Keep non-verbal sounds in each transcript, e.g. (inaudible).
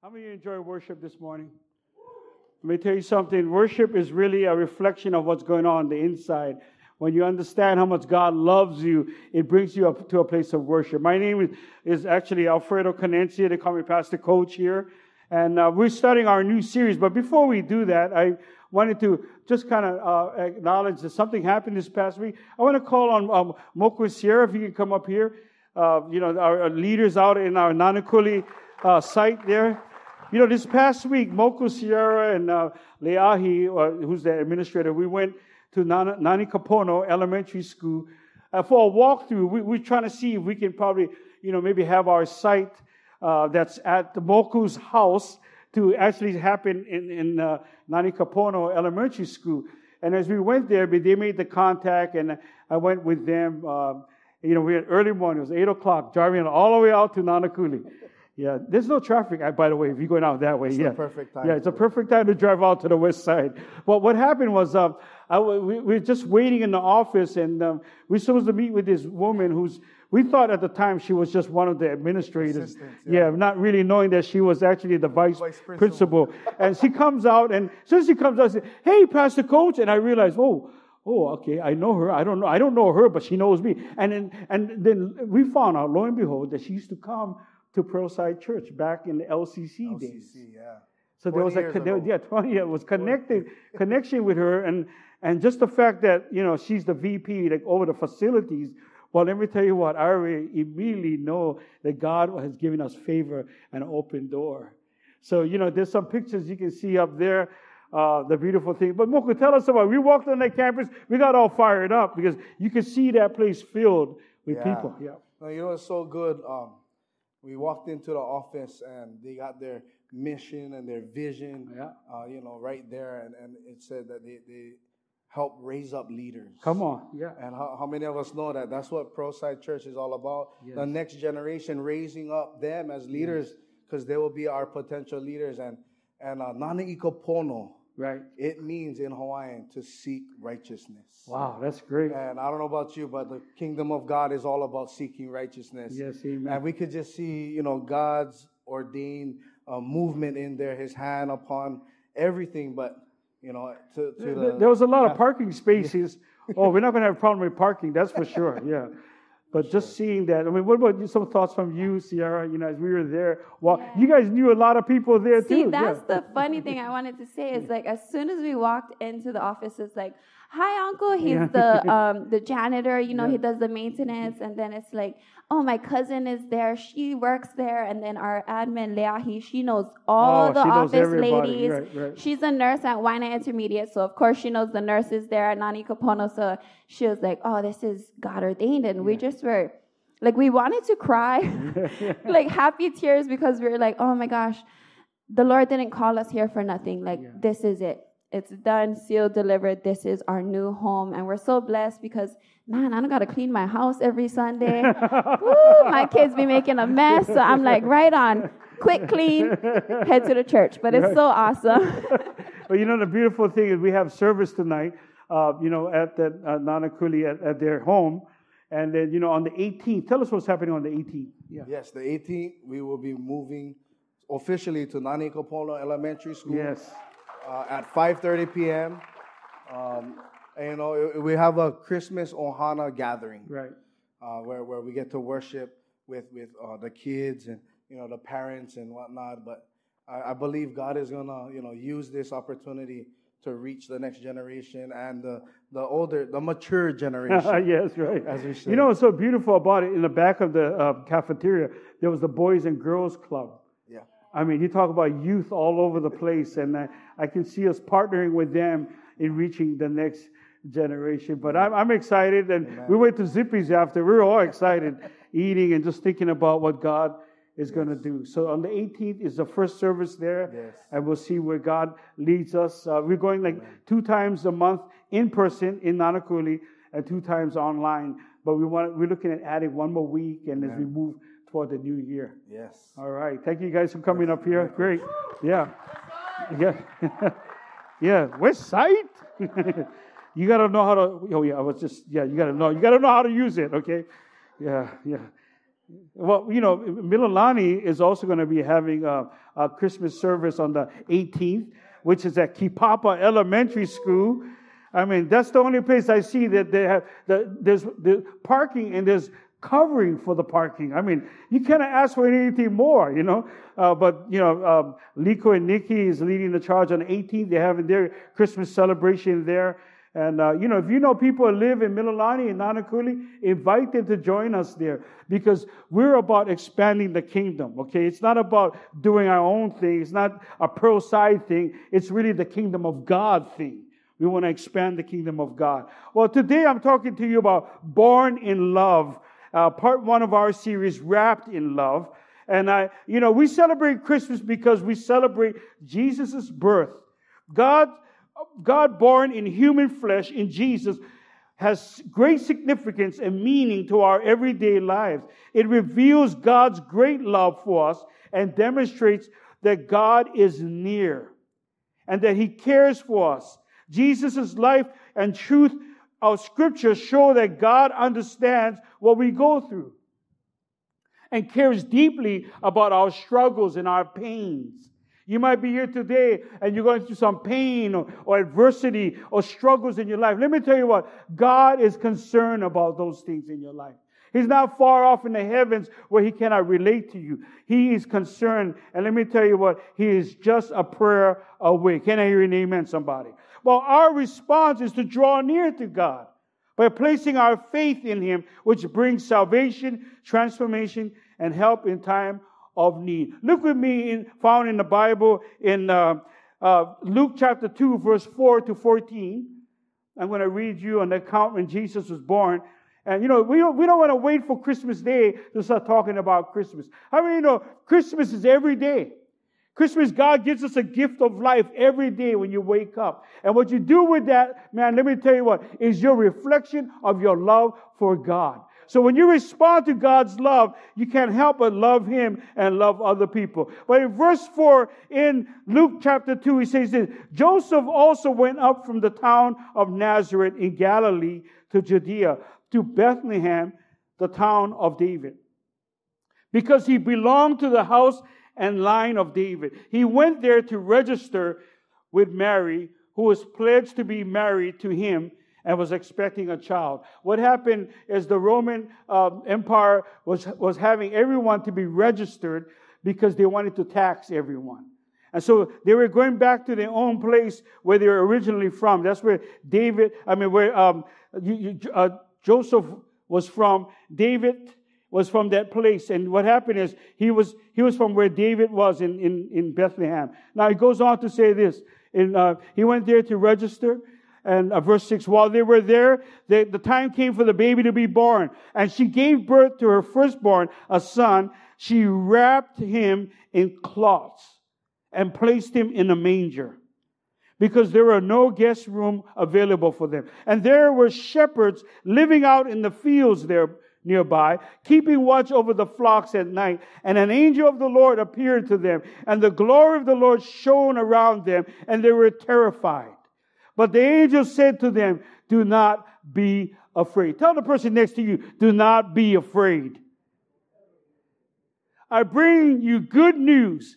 How many enjoy worship this morning? Let me tell you something. Worship is really a reflection of what's going on, on the inside. When you understand how much God loves you, it brings you up to a place of worship. My name is, is actually Alfredo Canencia. They call me Pastor Coach here. And uh, we're starting our new series. But before we do that, I wanted to just kind of uh, acknowledge that something happened this past week. I want to call on um, Moko Sierra, if you can come up here. Uh, you know, our, our, leaders out in our Nanakuli uh, site there. You know, this past week, Moku Sierra and uh, Leahi, uh, who's the administrator, we went to Nanaikapono Elementary School uh, for a walkthrough. We, we're trying to see if we can probably, you know, maybe have our site uh, that's at the Moku's house to actually happen in, in uh, Nanaikapono Elementary School. And as we went there, they made the contact, and I went with them. Um, you know, we had early morning, it was 8 o'clock, driving all the way out to Nanakuli. Yeah, there's no traffic, by the way, if you're going out that way. It's yeah, perfect time. Yeah, it's a perfect time to drive out to the west side. Well, what happened was um, I, we, we, were just waiting in the office, and um, we were supposed to meet with this woman who's we thought at the time she was just one of the administrators. Yeah. yeah. not really knowing that she was actually the vice, vice principal. principal. and she comes out, and as soon as she comes out and says, Hey, Pastor Coach. And I realized, oh, oh, okay, I know her. I don't know. I don't know her, but she knows me. And then, and then we found out, lo and behold, that she used to come to Pearlside Church back in the LCC, LCC days. yeah. So there was a there, yeah, 20 years was (laughs) connected (laughs) connection with her, and and just the fact that you know she's the VP like over the facilities well, let me tell you what, I already immediately know that God has given us favor and open door. So, you know, there's some pictures you can see up there, uh, the beautiful thing. But Moko, tell us about, we walked on that campus, we got all fired up because you can see that place filled with yeah. people. Yeah. No, you know, it's so good. Um, we walked into the office and they got their mission and their vision, yeah. uh, you know, right there. And, and it said that they, they help raise up leaders. Come on, yeah. And how, how many of us know that? That's what Pearlside Church is all about. Yes. The next generation, raising up them as leaders, because yes. they will be our potential leaders. And and uh, nana ikopono, right? It means in Hawaiian to seek righteousness. Wow, that's great. And I don't know about you, but the kingdom of God is all about seeking righteousness. Yes, amen. And we could just see, you know, God's ordained uh, movement in there, His hand upon everything, but you know, to, to the, there was a lot of parking (laughs) spaces. oh, we're not going to have a problem with parking, that's for sure. Yeah. But just seeing that, I mean, what about some thoughts from you, Sierra? You know, as we were there, well, yeah. you guys knew a lot of people there See, too. that's yeah. the funny thing I wanted to say is like, as soon as we walked into the office, it's like, "Hi, uncle." (laughs) He's yeah. the um, the janitor. You know, he does the maintenance, and then it's like, oh, my cousin is there. She works there. And then our admin, Leahi, she knows all oh, the office ladies. Right, right. She's a nurse at Waianae Intermediate. So, of course, she knows the nurses there at Nanaikapono. So she was like, oh, this is God ordained. And yeah. we just were like, we wanted to cry, (laughs) (laughs) like happy tears because we were like, oh my gosh, the Lord didn't call us here for nothing. Like, yeah. this is it. It's done, sealed, delivered. This is our new home. And we're so blessed because man, I don't got to clean my house every Sunday. (laughs) Woo, my kids be making a mess. So I'm like, right on, quick clean, head to the church. But it's so awesome. (laughs) well, you know, the beautiful thing is we have service tonight, uh, you know, at the uh, Nanakuli at, at their home. And then, you know, on the 18th, tell us what's happening on the 18th. Yeah. Yes, the 18th, we will be moving officially to Nanaikapono Elementary School. Yes. Uh, at 5.30 p.m. Um, and, you know, we have a Christmas Ohana gathering, right? Uh, where where we get to worship with with uh, the kids and you know the parents and whatnot. But I, I, believe God is gonna you know use this opportunity to reach the next generation and the the older, the mature (laughs) generation. yes, right. As we say. You know what's so beautiful about it? In the back of the uh, cafeteria, there was the Boys and Girls Club. I mean, you talk about youth all over the place, and I, I can see us partnering with them in reaching the next generation. But I'm, I'm excited, and Amen. we went to Zippy's after. We were all excited, eating and just thinking about what God is yes. going to do. So on the 18th is the first service there, yes. and we'll see where God leads us. Uh, we're going like Amen. two times a month in person in Nanakuli and two times online. But we want we're looking at adding one more week, and Amen. as we move toward the new year. Yes. All right. Thank you guys for coming up here. Great. Yeah. Yeah. (laughs) yeah. West Side. (laughs) You got to know how to. Oh yeah, I was just yeah. You got to know. You got to know how to use it. Okay. Yeah, yeah. Well, you know, Mililani is also going to be having a, a, Christmas service on the 18th, which is at Kipapa Elementary School. I mean, that's the only place I see that they have the, there's the parking and there's covering for the parking. I mean, you cannot ask for anything more, you know. Uh, but you know, um, Liko and Nikki is leading the charge on the 18th. They're having their Christmas celebration there. And, uh, you know, if you know people who live in Mililani and Nanakuli, invite them to join us there because we're about expanding the kingdom, okay? It's not about doing our own thing. It's not a Pearlside thing. It's really the kingdom of God thing. We want to expand the kingdom of God. Well, today I'm talking to you about born in love, uh, part one of our series, wrapped in love. And I, you know, we celebrate Christmas because we celebrate Jesus' birth. God God born in human flesh in Jesus has great significance and meaning to our everyday lives. It reveals God's great love for us and demonstrates that God is near and that he cares for us. Jesus' life and truth of scriptures show that God understands what we go through and cares deeply about our struggles and our pains. You might be here today and you're going through some pain or, or, adversity or struggles in your life. Let me tell you what, God is concerned about those things in your life. He's not far off in the heavens where he cannot relate to you. He is concerned. And let me tell you what, he is just a prayer away. Can I hear an amen, somebody? Well, our response is to draw near to God by placing our faith in him, which brings salvation, transformation, and help in time of need. Look with me in, found in the Bible in uh, uh, Luke chapter 2, verse 4 to 14. I'm going to read you an account when Jesus was born. And you know, we don't, we don't want to wait for Christmas Day to start talking about Christmas. I mean, you know, Christmas is every day. Christmas, God gives us a gift of life every day when you wake up. And what you do with that, man, let me tell you what, is your reflection of your love for God. So when you respond to God's love, you can't help but love Him and love other people. But in verse 4 in Luke chapter 2, he says this Joseph also went up from the town of Nazareth in Galilee to Judea, to Bethlehem, the town of David, because he belonged to the house and line of David. He went there to register with Mary, who was pledged to be married to him and was expecting a child. What happened is the Roman uh, Empire was, was having everyone to be registered because they wanted to tax everyone. And so they were going back to their own place where they were originally from. That's where David, I mean, where um, you, you, uh, Joseph was from. David was from that place. And what happened is he was, he was from where David was in, in, in Bethlehem. Now he goes on to say this. In, uh, he went there to register and uh, verse 6 while they were there they, the time came for the baby to be born and she gave birth to her firstborn a son she wrapped him in cloths and placed him in a manger because there were no guest room available for them and there were shepherds living out in the fields there nearby, keeping watch over the flocks at night. And an angel of the Lord appeared to them, and the glory of the Lord shone around them, and they were terrified. But the angel said to them, Do not be afraid. Tell the person next to you, Do not be afraid. I bring you good news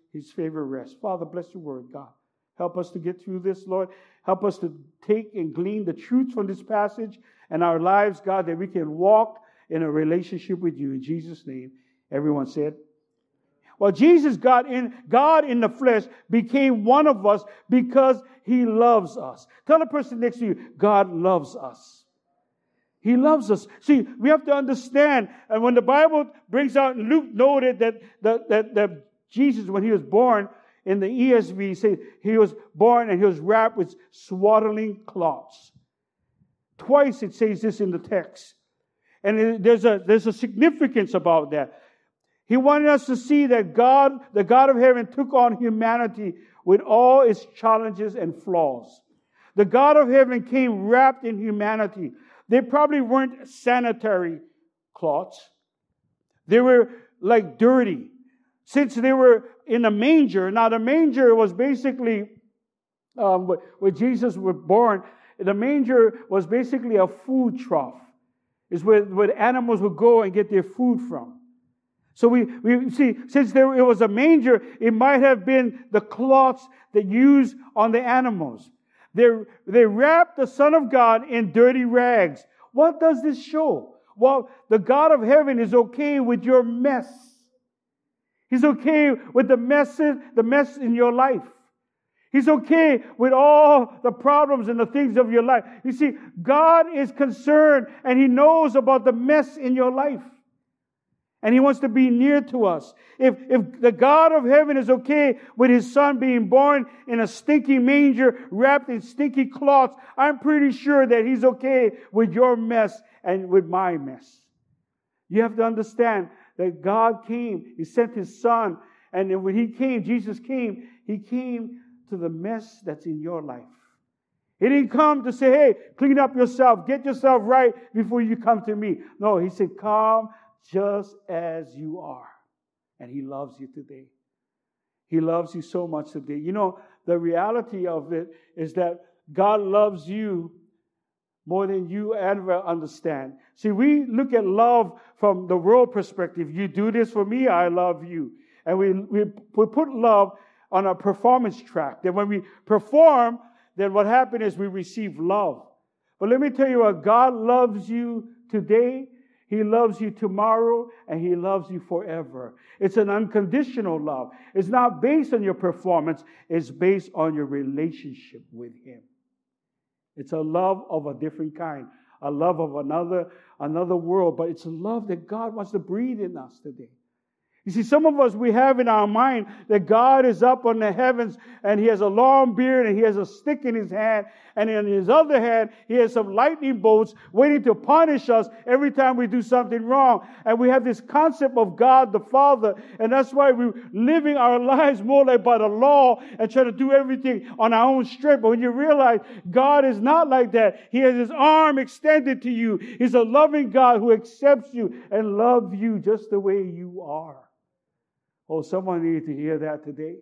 his favor rests. Father, bless your word, God. Help us to get through this, Lord. Help us to take and glean the truth from this passage and our lives, God, that we can walk in a relationship with you. In Jesus' name, everyone said, well, Jesus got in, God in the flesh became one of us because he loves us. Tell the person next to you, God loves us. He loves us. See, we have to understand, and when the Bible brings out, Luke noted that, that, that, that Jesus, when he was born, in the ESV, says he was born and he was wrapped with swaddling cloths. Twice it says this in the text. And there's a, there's a significance about that. He wanted us to see that God, the God of heaven, took on humanity with all its challenges and flaws. The God of heaven came wrapped in humanity. They probably weren't sanitary cloths. They were like dirty. Since they were in a manger, now the manger was basically um, where Jesus was born, the manger was basically a food trough. It's where, where animals would go and get their food from. So we, we see, since there it was a manger, it might have been the cloths that used on the animals. They, they wrapped the Son of God in dirty rags. What does this show? Well, the God of heaven is okay with your mess. He's okay with the mess, the mess in your life. He's okay with all the problems and the things of your life. You see, God is concerned and He knows about the mess in your life. And He wants to be near to us. If, if the God of heaven is okay with His Son being born in a stinky manger wrapped in stinky cloths, I'm pretty sure that He's okay with your mess and with my mess. You have to understand that God came, He sent His Son, and when He came, Jesus came, He came to the mess that's in your life. He didn't come to say, hey, clean up yourself, get yourself right before you come to me. No, he said, come just as you are. And he loves you today. He loves you so much today. You know, the reality of it is that God loves you more than you ever understand. See, we look at love from the world perspective. You do this for me, I love you. And we, we, we put love on a performance track. That when we perform, then what happens is we receive love. But let me tell you what God loves you today, He loves you tomorrow, and He loves you forever. It's an unconditional love. It's not based on your performance, it's based on your relationship with Him. It's a love of a different kind, a love of another, another world, but it's a love that God wants to breathe in us today. You see, some of us, we have in our mind that God is up on the heavens and he has a long beard and he has a stick in his hand. And in his other hand, he has some lightning bolts waiting to punish us every time we do something wrong. And we have this concept of God the Father. And that's why we're living our (laughs) lives more like by the law and try to do everything on our own strength. But when you realize God is not like that, he has his arm extended to you. He's a loving God who accepts you and loves you just the way you are. Oh, someone needs to hear that today.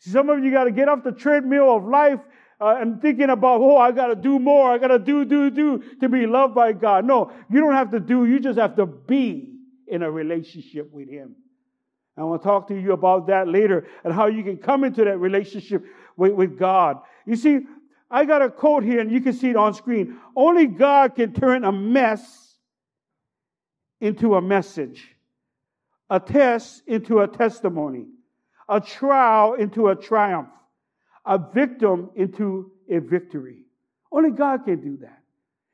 See, Some of you got to get off the treadmill of life uh, and thinking about, oh, I got to do more. I got to do, do, do to be loved by God. No, you don't have to do. You just have to be in a relationship with Him. I want to talk to you about that later and how you can come into that relationship with, with God. You see, I got a quote here and you can see it on screen. Only God can turn a mess into a message a test into a testimony, a trial into a triumph, a victim into a victory. Only God can do that.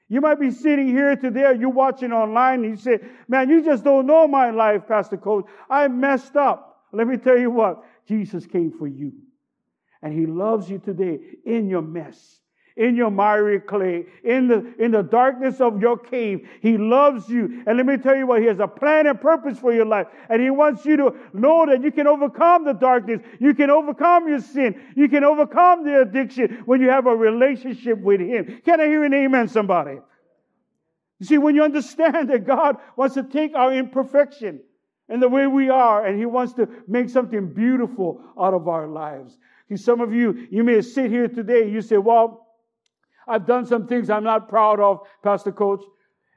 You might be sitting here today, you're watching online, and you say, Man, you just don't know my life, Pastor Coach. I messed up. Let me tell you what, Jesus came for you. And He loves you today in your mess in your miry clay, in the, in the darkness of your cave. He loves you. And let me tell you what, He has a plan and purpose for your life. And He wants you to know that you can overcome the darkness. You can overcome your sin. You can overcome the addiction when you have a relationship with Him. Can I hear an amen, somebody? You see, when you understand that God wants to take our imperfection and the way we are, and He wants to make something beautiful out of our lives. Some of you, you may sit here today, you say, well, I've done some things I'm not proud of, Pastor Coach.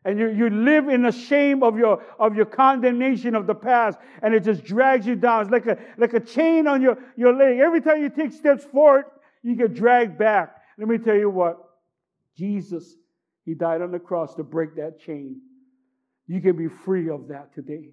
And you, you live in the shame of your, of your condemnation of the past, and it just drags you down. It's like a, like a chain on your, your leg. Every time you take steps forward, you get dragged back. Let me tell you what Jesus, He died on the cross to break that chain. You can be free of that today.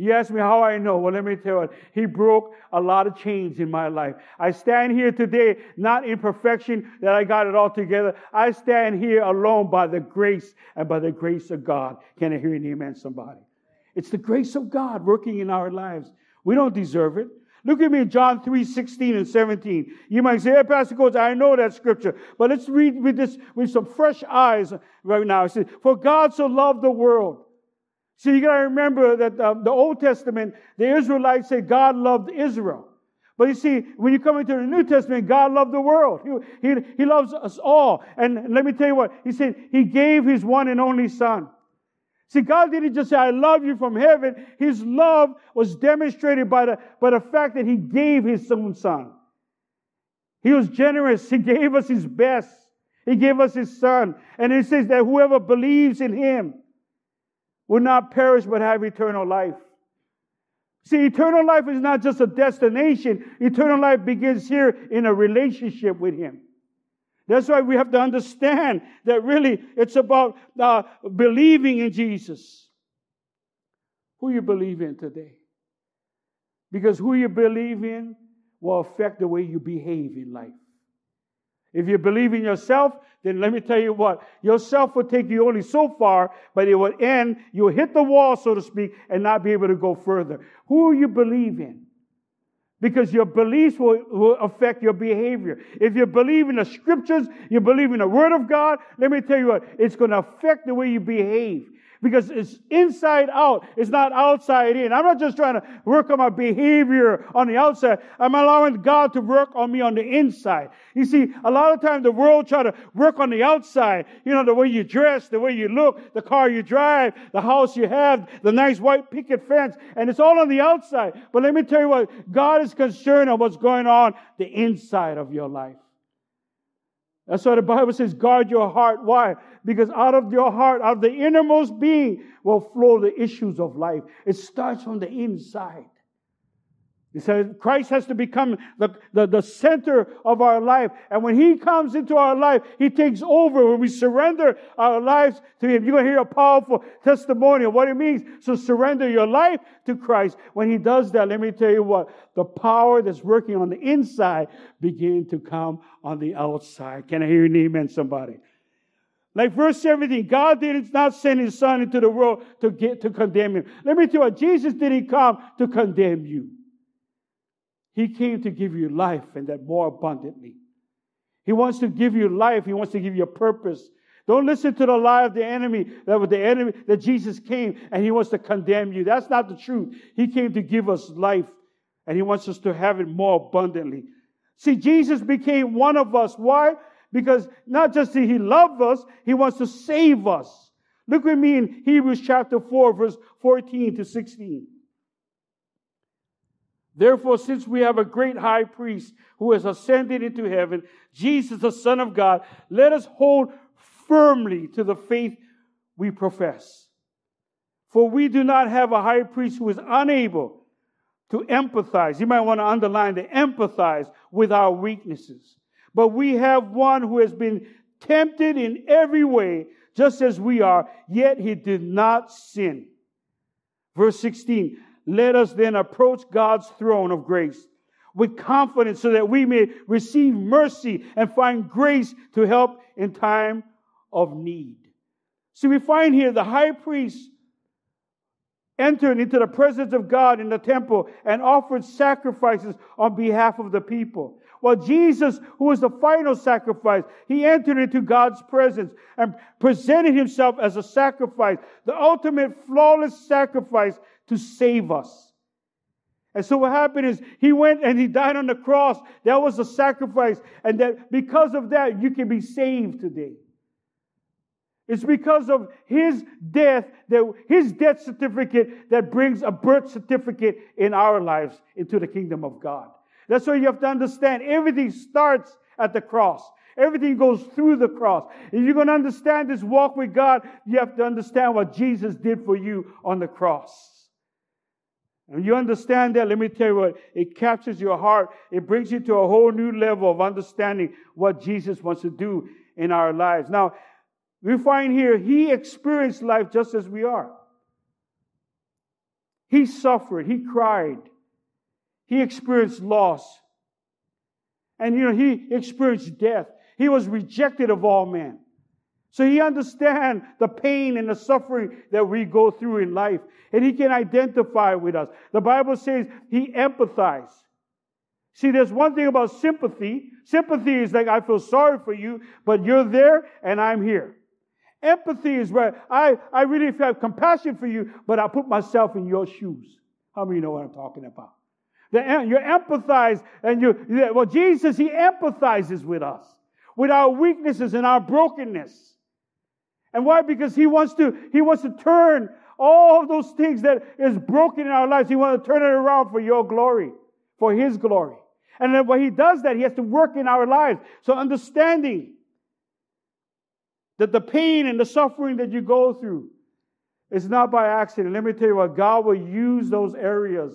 You ask me how I know. Well, let me tell you, He broke a lot of chains in my life. I stand here today, not in perfection that I got it all together. I stand here alone by the grace and by the grace of God. Can I hear an amen, somebody? It's the grace of God working in our lives. We don't deserve it. Look at me in John 3, 16 and 17. You might say, hey, Pastor Coach, I know that scripture, but let's read with this with some fresh eyes right now. It says, For God so loved the world See, you got to remember that um, the Old Testament, the Israelites say God loved Israel. But you see, when you come into the New Testament, God loved the world. He, he, he loves us all. And let me tell you what, He said, He gave His one and only Son. See, God didn't just say, I love you from heaven. His love was demonstrated by the, by the fact that He gave His own Son. He was generous. He gave us His best. He gave us His Son. And it says that whoever believes in Him will not perish but have eternal life. See, eternal life is not just a destination. Eternal life begins here in a relationship with Him. That's why we have to understand that really it's about uh, believing in Jesus. Who you believe in today? Because who you believe in will affect the way you behave in life. If you believe in yourself, then let me tell you what, yourself will take you only so far, but it will end, you'll hit the wall, so to speak, and not be able to go further. Who you believe in? Because your beliefs will, will affect your behavior. If you believe in the scriptures, you believe in the word of God, let me tell you what, it's going to affect the way you behave because it's inside out. It's not outside in. I'm not just trying to work on my behavior on the outside. I'm allowing God to work on me on the inside. You see, a lot of times the world try to work on the outside. You know, the way you dress, the way you look, the car you drive, the house you have, the nice white picket fence, and it's all on the outside. But let me tell you what, God is concerned of what's going on the inside of your life. That's why the Bible says, guard your heart. Why? Because out of your heart, out of the innermost being, will flow the issues of life. It starts from the inside. He said Christ has to become the, the, the, center of our life. And when He comes into our life, He takes over. When we surrender our lives to Him, you're going to hear a powerful testimony of what it means. So surrender your life to Christ. When He does that, let me tell you what, the power that's working on the inside begin to come on the outside. Can I hear an amen, somebody? Like verse 17, God did not send His Son into the world to get to condemn him. Let me tell you what, Jesus didn't come to condemn you. He came to give you life and that more abundantly. He wants to give you life. He wants to give you a purpose. Don't listen to the lie of the enemy that with the enemy that Jesus came and he wants to condemn you. That's not the truth. He came to give us life and he wants us to have it more abundantly. See, Jesus became one of us. Why? Because not just he love us, he wants to save us. Look with me in Hebrews chapter 4, verse 14 to 16. Therefore, since we have a great high priest who has ascended into heaven, Jesus, the Son of God, let us hold firmly to the faith we profess. For we do not have a high priest who is unable to empathize. You might want to underline the empathize with our weaknesses. But we have one who has been tempted in every way, just as we are, yet he did not sin. Verse 16 let us then approach God's throne of grace with confidence so that we may receive mercy and find grace to help in time of need. See, we find here the high priest entered into the presence of God in the temple and offered sacrifices on behalf of the people. While Jesus, who was the final sacrifice, he entered into God's presence and presented himself as a sacrifice, the ultimate flawless sacrifice to save us. And so what happened is he went and he died on the cross. That was a sacrifice. And that because of that, you can be saved today. It's because of his death, that his death certificate that brings a birth certificate in our lives into the kingdom of God. That's why you have to understand everything starts at the cross. Everything goes through the cross. If you're going to understand this walk with God, you have to understand what Jesus did for you on the cross. And you understand that, let me tell you what, it captures your heart. It brings you to a whole new level of understanding what Jesus wants to do in our lives. Now, we find here, he experienced life just as we are. He suffered, he cried, he experienced loss. And you know, he experienced death. He was rejected of all men. So he understands the pain and the suffering that we go through in life. And he can identify with us. The Bible says he empathizes. See, there's one thing about sympathy. Sympathy is like, I feel sorry for you, but you're there and I'm here. Empathy is where I, I really have compassion for you, but I put myself in your shoes. How many know what I'm talking about? The, you empathize, and you, well, Jesus, He empathizes with us, with our weaknesses and our brokenness. And why? Because He wants to, He wants to turn all of those things that is broken in our lives, He wants to turn it around for your glory, for His glory. And then when He does that, He has to work in our lives. So understanding that the pain and the suffering that you go through is not by accident. Let me tell you what, God will use those areas,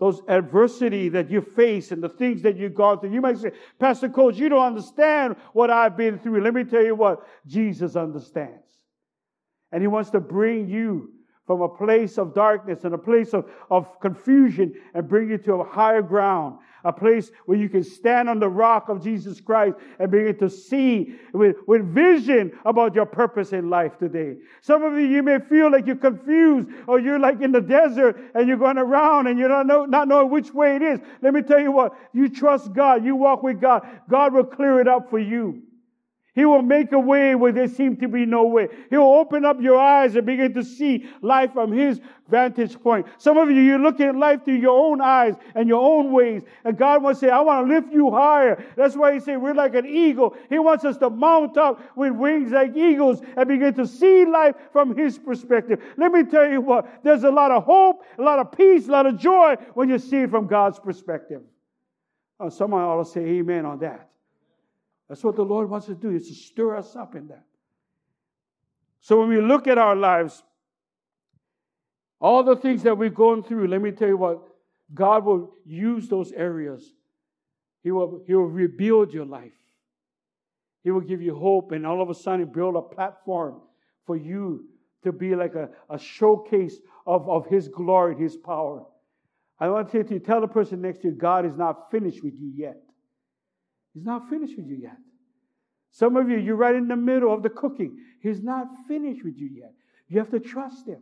those adversity that you face and the things that you've gone through. You might say, Pastor Coach, you don't understand what I've been through. Let me tell you what, Jesus understands. And He wants to bring you from a place of darkness and a place of, of confusion and bring you to a higher ground, a place where you can stand on the rock of Jesus Christ and begin to see with, with vision about your purpose in life today. Some of you, you may feel like you're confused or you're like in the desert and you're going around and you don't know, not knowing which way it is. Let me tell you what, you trust God, you walk with God, God will clear it up for you. He will make a way where there seemed to be no way. He will open up your eyes and begin to see life from His vantage point. Some of you, you're looking at life through your own eyes and your own ways. And God wants to say, I want to lift you higher. That's why He said we're like an eagle. He wants us to mount up with wings like eagles and begin to see life from His perspective. Let me tell you what, there's a lot of hope, a lot of peace, a lot of joy when you see it from God's perspective. Uh, oh, someone ought to say amen on that. That's what the Lord wants to do, is to stir us up in that. So when we look at our lives, all the things that we've gone through, let me tell you what, God will use those areas. He will, he will rebuild your life. He will give you hope, and all of a sudden, build a platform for you to be like a, a showcase of, of His glory, His power. I want to tell you, tell the person next to you, God is not finished with you yet. He's not finished with you yet. Some of you, you're right in the middle of the cooking. He's not finished with you yet. You have to trust Him.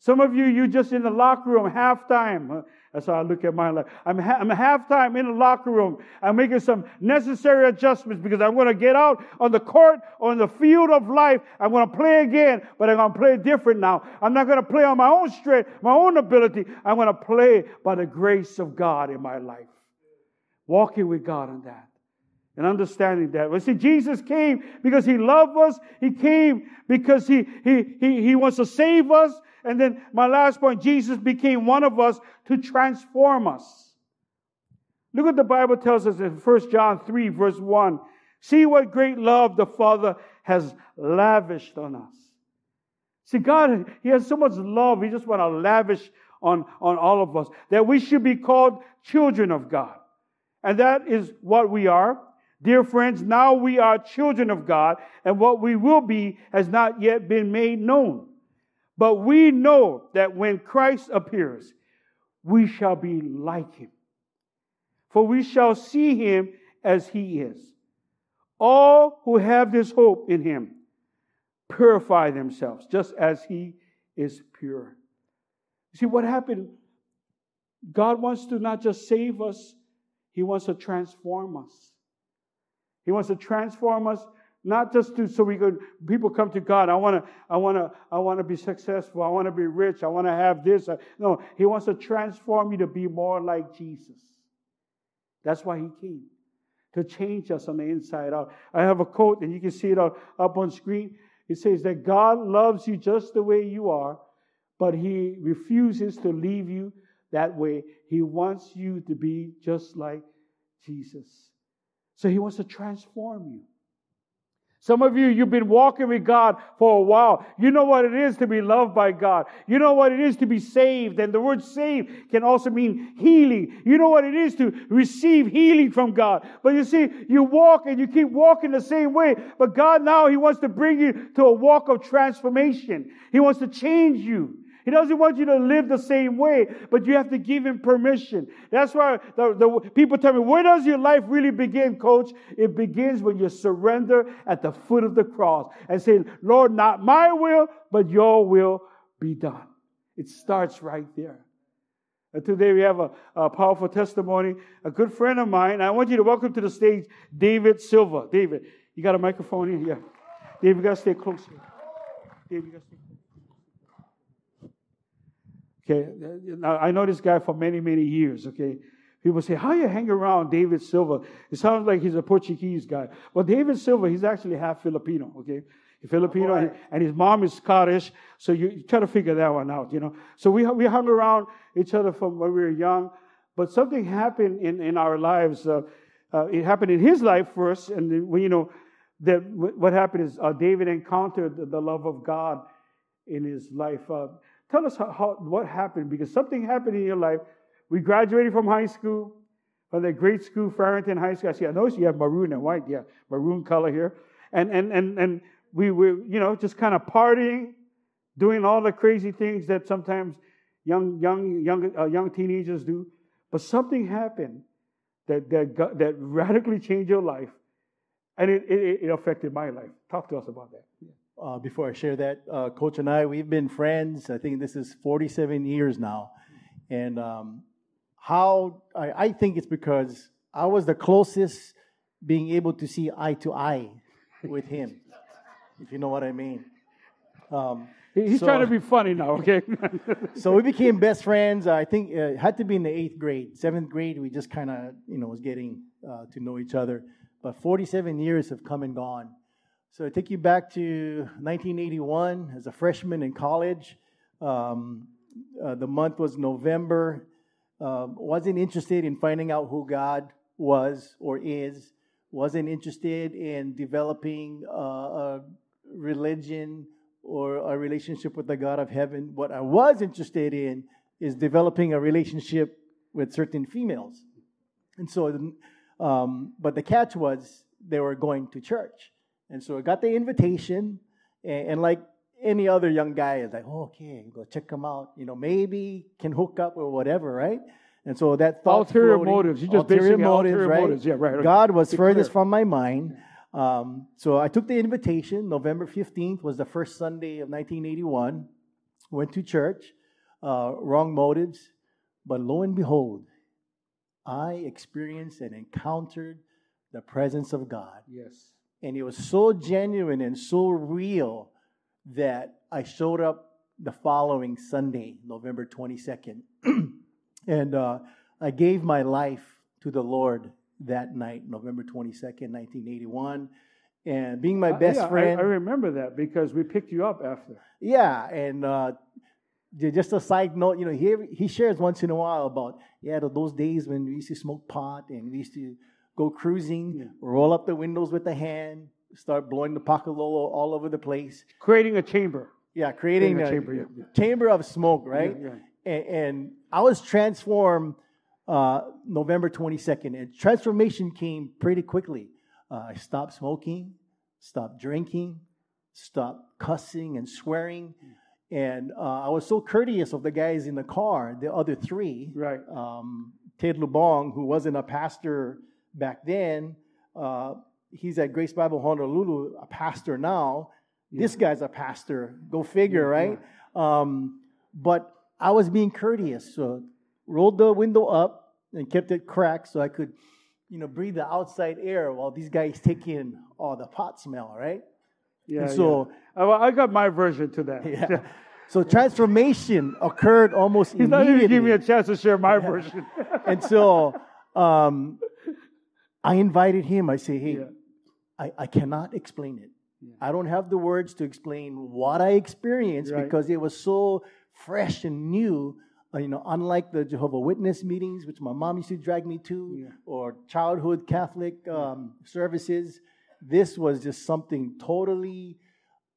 Some of you, you're just in the locker room, halftime. That's how I look at my life. I'm, ha- I'm halftime in the locker room. I'm making some necessary adjustments because I'm going to get out on the court, on the field of life. I'm going to play again, but I'm going to play different now. I'm not going to play on my own strength, my own ability. I'm going to play by the grace of God in my life walking with God on that and understanding that. Well, see, Jesus came because he loved us. He came because he, he, he, he wants to save us. And then my last point, Jesus became one of us to transform us. Look what the Bible tells us in 1 John 3, verse 1. See what great love the Father has lavished on us. See, God, He has so much love. He just want to lavish on, on all of us that we should be called children of God. And that is what we are. Dear friends, now we are children of God, and what we will be has not yet been made known. But we know that when Christ appears, we shall be like him. For we shall see him as he is. All who have this hope in him purify themselves, just as he is pure. See what happened? God wants to not just save us he wants to transform us. He wants to transform us not just to so we could people come to God. I want to I want to I want to be successful. I want to be rich. I want to have this. Uh, no, he wants to transform you to be more like Jesus. That's why he came to change us on the inside out. I have a quote, and you can see it up on screen. It says that God loves you just the way you are, but He refuses to leave you that way. He wants you to be just like Jesus. So he wants to transform you. Some of you, you've been walking with God for a while. You know what it is to be loved by God. You know what it is to be saved. And the word saved can also mean healing. You know what it is to receive healing from God. But you see, you walk and you keep walking the same way. But God now, He wants to bring you to a walk of transformation. He wants to change you. He doesn't want you to live the same way, but you have to give him permission. That's why the, the, people tell me, where does your life really begin, coach? It begins when you surrender at the foot of the cross and say, Lord, not my will, but your will be done. It starts right there. And today we have a, a, powerful testimony. A good friend of mine. I want you to welcome to the stage David Silva. David, you got a microphone in here? David, you got to stay close here. Dave, you got to stay close. Okay, now I know this guy for many, many years, okay? People say, How you hang around David Silva? It sounds like he's a Portuguese guy. Well, David Silva, he's actually half Filipino, okay? He's Filipino, and, and his mom is Scottish, so you, you, try to figure that one out, you know? So we, we hung around each other from when we were young, but something happened in, in our lives. Uh, uh, it happened in his life first, and then, you know, that what happened is uh, David encountered the, the, love of God in his life. Tell us how, how, what happened, because something happened in your life. We graduated from high school, from the great school, Farrington High School. I see, I noticed you have maroon and white, yeah, maroon color here. And, and, and, and we were, you know, just kind of partying, doing all the crazy things that sometimes young, young, young, uh, young teenagers do. But something happened that, that, that radically changed your life and it, it, it affected my life. Talk to us about that. Uh, before I share that, uh, Coach and I, we've been friends. I think this is 47 years now. And um, how I, I, think it's because I was the closest being able to see eye to eye with him, if you know what I mean. Um, He's so, trying to be funny now, okay? (laughs) so we became best friends. I think uh, it had to be in the eighth grade. Seventh grade, we just kind of, you know, was getting uh, to know each other. But 47 years have come and gone. So I take you back to 1981 as a freshman in college. Um, uh, the month was November. Um, wasn't interested in finding out who God was or is. Wasn't interested in developing uh, a religion or a relationship with the God of heaven. What I was interested in is developing a relationship with certain females. And so um, but the catch was they were going to church. And so I got the invitation, and, and like any other young guy is like, oh, okay, go check them out. You know, maybe can hook up or whatever, right? And so that thought ulterior floating, motives. You just ulterior motives, ulterior right? motives. Yeah, right. God was furthest from my mind. Um, so I took the invitation. November 15th was the first Sunday of 1981. Went to church. Uh, wrong motives. But lo and behold, I experienced and encountered the presence of God. Yes. And it was so genuine and so real that I showed up the following Sunday, November 22nd. (clears throat) and uh, I gave my life to the Lord that night, November 22nd, 1981. And being my uh, best yeah, friend. I, I, remember that because we picked you up after. Yeah. And uh, just a side note, you know, he, he shares once in a while about, yeah, those days when we used to smoke pot and we used to go cruising, yeah. roll up the windows with the hand, start blowing the pakalolo all over the place. Creating a chamber. Yeah, creating, creating a, a, chamber, yeah. chamber of smoke, right? Yeah, and, and, I was transformed uh, November 22nd, and transformation came pretty quickly. Uh, I stopped smoking, stopped drinking, stopped cussing and swearing. And uh, I was so courteous of the guys in the car, the other three. Right. Um, Ted Lubong, who wasn't a pastor back then, uh, he's at Grace Bible Honolulu, a pastor now. Yeah. This guy's a pastor. Go figure, yeah, right? Yeah. Um, but I was being courteous, so rolled the window up and kept it cracked so I could, you know, breathe the outside air while these guys take in all the pot smell, right? Yeah. And so I got my version to that. (laughs) Yeah. So transformation occurred almost He's immediately. not even giving me a chance to share my (laughs) version. and so um, I invited him. I say, hey, yeah. I, I cannot explain it. Yeah. I don't have the words to explain what I experienced right. because it was so fresh and new. Uh, you know, unlike the Jehovah Witness meetings, which my mom used to drag me to, yeah. or childhood Catholic um, services, this was just something totally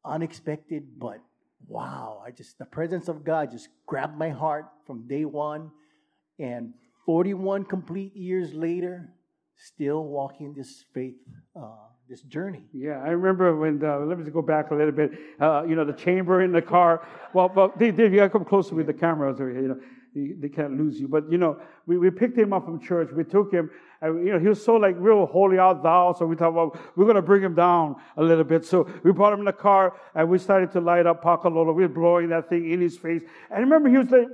unexpected, but wow, I just, the presence of God just grabbed my heart from day one. And 41 complete years later, still walking this faith, uh, this journey. Yeah, I remember when, the, let me just go back a little bit, uh, you know, the chamber in the car. Well, well Dave, you got to come closer with the cameras here, you know they can't lose you. But you know, we, we picked him up from church. We took him, and you know, he was so like real holy out thou. So we thought, well, we're gonna bring him down a little bit. So we brought him in the car, and we started to light up Pakalolo. We were blowing that thing in his face. And remember, he was like,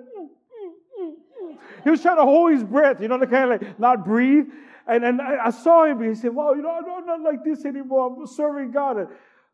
he was trying to hold his breath, you know, to kind of like not breathe. And then I, I saw him. and He said, "Well, you know, I'm not like this anymore. I'm serving God." And,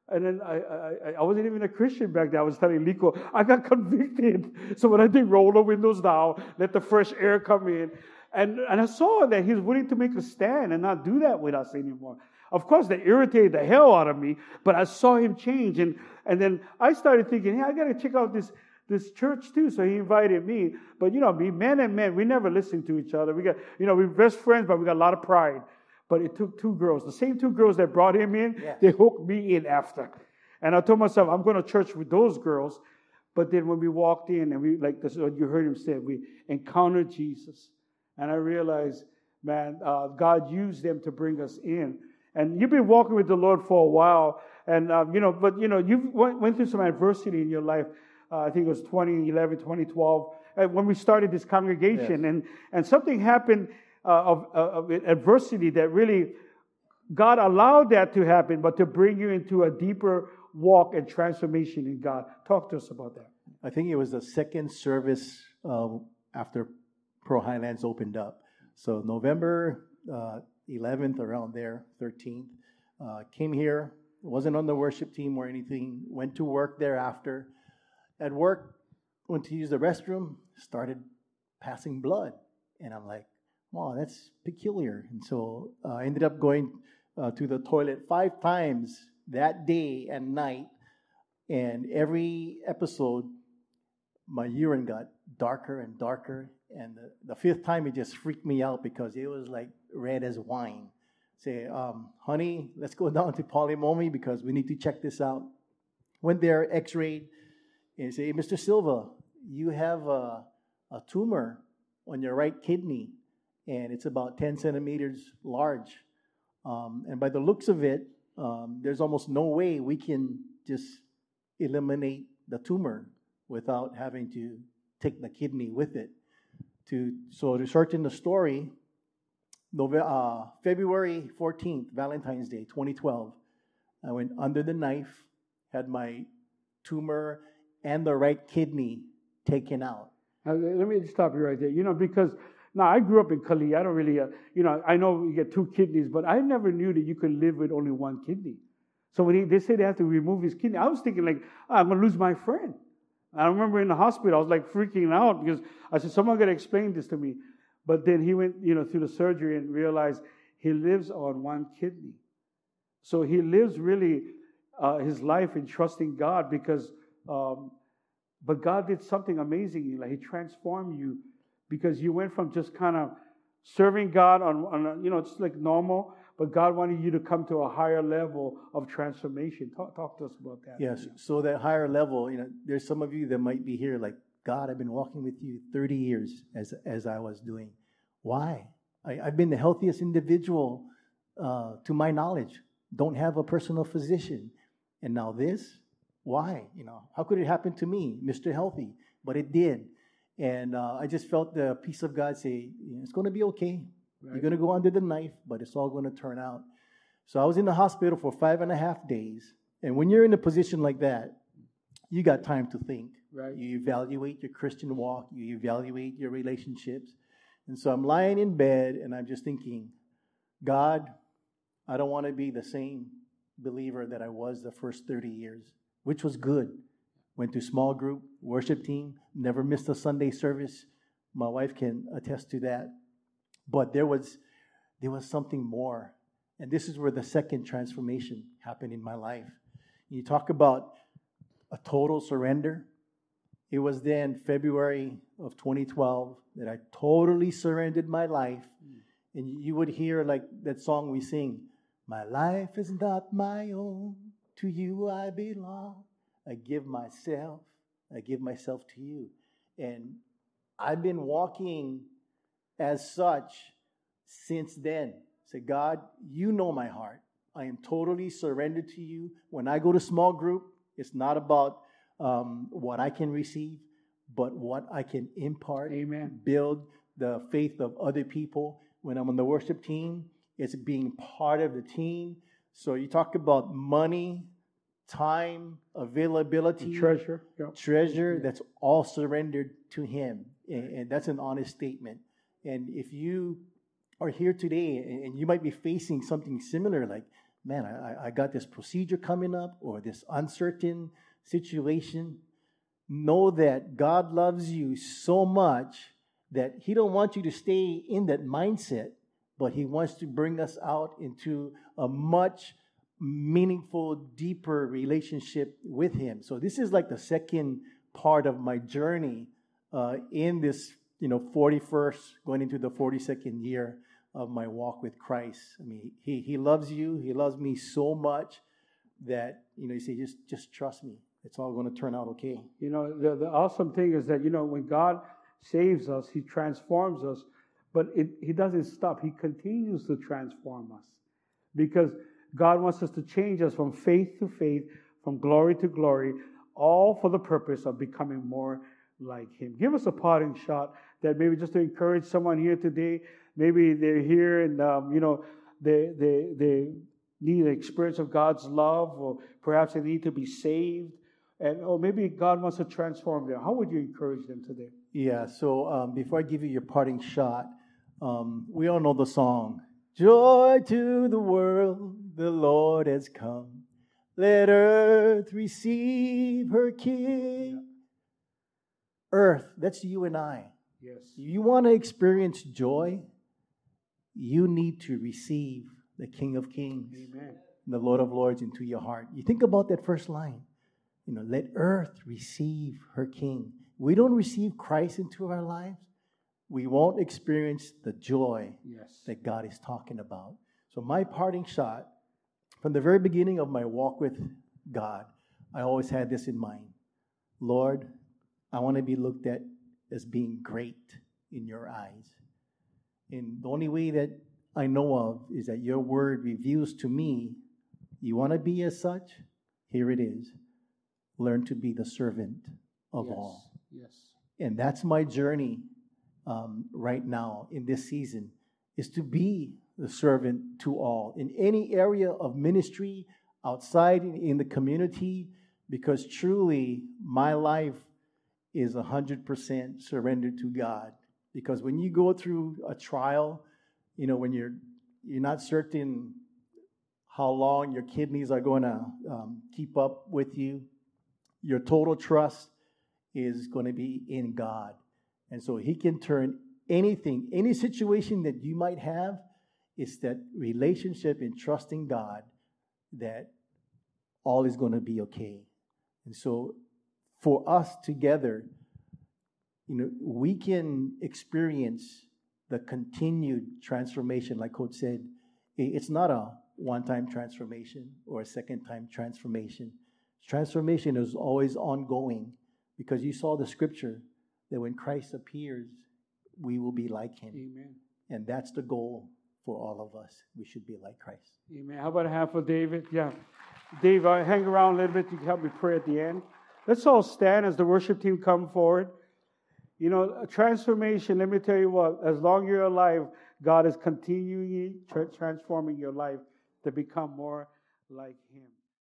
And then I, I, I wasn't even a Christian back then. I was telling Liko, (laughs) I got convicted. So when I did roll the windows down, let the fresh air come in, and, and I saw that he's willing to make a stand and not do that with us anymore. Of course, that irritated the hell out of me, but I saw him change. And, and then I started thinking, hey, I got to check out this, this church too. So he invited me. But you know, me, men and men, we never listened to each other. We got, you know, we're best friends, but we got a lot of pride. But it took two girls, the same two girls that brought him in, yes. they hooked me in after. And I told myself, I'm going to church with those girls. But then when we walked in and we, like this, what you heard him say, we encountered Jesus. And I realized, man, uh, God used them to bring us in. And you've been walking with the Lord for a while. And, uh, you know, but, you know, you went, went through some adversity in your life. Uh, I think it was 2011, 2012, uh, when we started this congregation. Yes. And, and something happened uh, of, uh, of adversity that really God allowed that to happen, but to bring you into a deeper walk and transformation in God. Talk to us about that. I think it was the second service uh, after Pearl Highlands opened up. So November uh, 11th, around there, 13th, uh, came here. Wasn't on the worship team or anything. Went to work thereafter. At work, went to use the restroom. Started passing blood, and I'm like, wow, that's peculiar. And so uh, I ended up going uh, to the toilet five times that day and night. And every episode, my urine got darker and darker. And the, the fifth time, it just freaked me out because it was like red as wine. Say, um, honey, let's go (laughs) down to Pali Momi because we need to check this out. Went there, x rayed, and say, hey, Mr. Silva, you have a, a tumor on your right kidney and it's about 10 centimeters large. Um, and by the looks of it, um, there's almost no way we can just eliminate the tumor without having to take the kidney with it. To so to shorten the story, November, uh, February 14th, Valentine's Day, 2012, I went under the knife, had my tumor and the right kidney taken out. Uh, let me stop you right there. You know, because now, I grew up in Kali. I don't really, uh, you know, I know you get two kidneys, but I never knew that you could live with only one kidney. So when he, they say they have to remove his kidney, I was thinking like, oh, I'm gonna lose my friend. I remember in the hospital, I was like freaking out because I said, someone got to explain this to me. But then he went, you know, through the surgery and realized he lives on one kidney. So he lives really uh, his life in trusting God because, um, but God did something amazing. Like he transformed you because you went from just kind of serving God on, on you know, it's like normal, but God wanted you to come to a higher level of transformation. Talk, talk to us about that. Yes. So that higher level, you know, there's some of you that might be here like, God, I've been walking with you 30 years as, as I was doing. Why? I, have been the healthiest individual uh, to my knowledge. Don't have a personal physician. And now this? Why? You know, how could it happen to me, Mr. Healthy? But it did. And uh, I just felt the peace of God say, it's going to be okay. Right. You're going to go under the knife, but it's all going to turn out. So I was in the hospital for five and a half days. And when you're in a position like that, you got time to think. Right. You evaluate your Christian walk, you evaluate your relationships. And so I'm lying in bed and I'm just thinking, God, I don't want to be the same believer that I was the first 30 years, which was good. Went to small group, worship team, never missed a Sunday service. My wife can attest to that. But there was there was something more. And this is where the second transformation happened in my life. You talk about a total surrender. It was then February of 2012 that I totally surrendered my life. And you would hear like that song we sing, My life is not my own, to you I belong. I give myself, I give myself to you. And I've been walking as such since then. Say, God, you know my heart. I am totally surrendered to you. When I go to small group, it's not about um, what I can receive, but what I can impart, Amen. build the faith of other people. When I'm on the worship team, it's being part of the team. So you talk about money, time, availability, treasure, treasure that's all surrendered to Him. And, and, that's an honest statement. And if you are here today and you might be facing something similar, like, man, I, I got this procedure coming up or this uncertain situation. Know that God loves you so much that He don't want you to stay in that mindset, but He wants to bring us out into a much meaningful, deeper relationship with Him. So this is like the second part of my journey uh, in this, you know, 41st, going into the 42nd year of my walk with Christ. I mean, He He loves you. He loves me so much that you know, you say, just just trust me. It's all going to turn out okay. You know, the, the awesome thing is that you know when God saves us, He transforms us, but it, He doesn't stop. He continues to transform us because God wants us to change us from faith to faith, from glory to glory, all for the purpose of becoming more like Him. Give us a parting shot that maybe just to encourage someone here today. Maybe they're here and um, you know they they they need an experience of God's love, or perhaps they need to be saved, and or maybe God wants to transform them. How would you encourage them today? Yeah. So um, before I give you your parting shot, um, we all know the song. Joy to the world, the Lord has come. Let earth receive her King. Earth, that's you and I. Yes. You want to experience joy? You need to receive the King of Kings, Amen. the Lord of Lords into your heart. You think about that first line. You know, let earth receive her King. We don't receive Christ into our lives, we won't experience the joy Yes. that God is talking about. So, my parting shot from the very beginning of my walk with God, I always had this in mind Lord, I want to be looked at as being great in your eyes. And the only way that I know of is that your word reveals to me you want to be as such? Here it is. Learn to be the servant of yes. all. Yes. And that's my journey um, right now in this season is to be the servant to all in any area of ministry, outside in, the community, because truly my life is 100% surrendered to God. Because when you go through a trial, you know, when you're you're not certain how long your kidneys are going to um, keep up with you, your total trust is going to be in God. And so He can turn anything, any situation that you might have, it's that relationship in trusting God that all is going to be okay. And so for us together, you know, we can experience the continued transformation, like Coach said. It's not a one time transformation or a second time transformation. Transformation is always ongoing because you saw the scripture that when Christ appears, we will be like him. Amen. And that's the goal for all of us. We should be like Christ. Amen. How about a hand for David? Yeah. Dave, uh, hang around a little bit. You can help me pray at the end. Let's all stand as the worship team come forward. You know, a transformation, let me tell you what, as long as you're alive, God is continuing tra- transforming your life to become more like Him.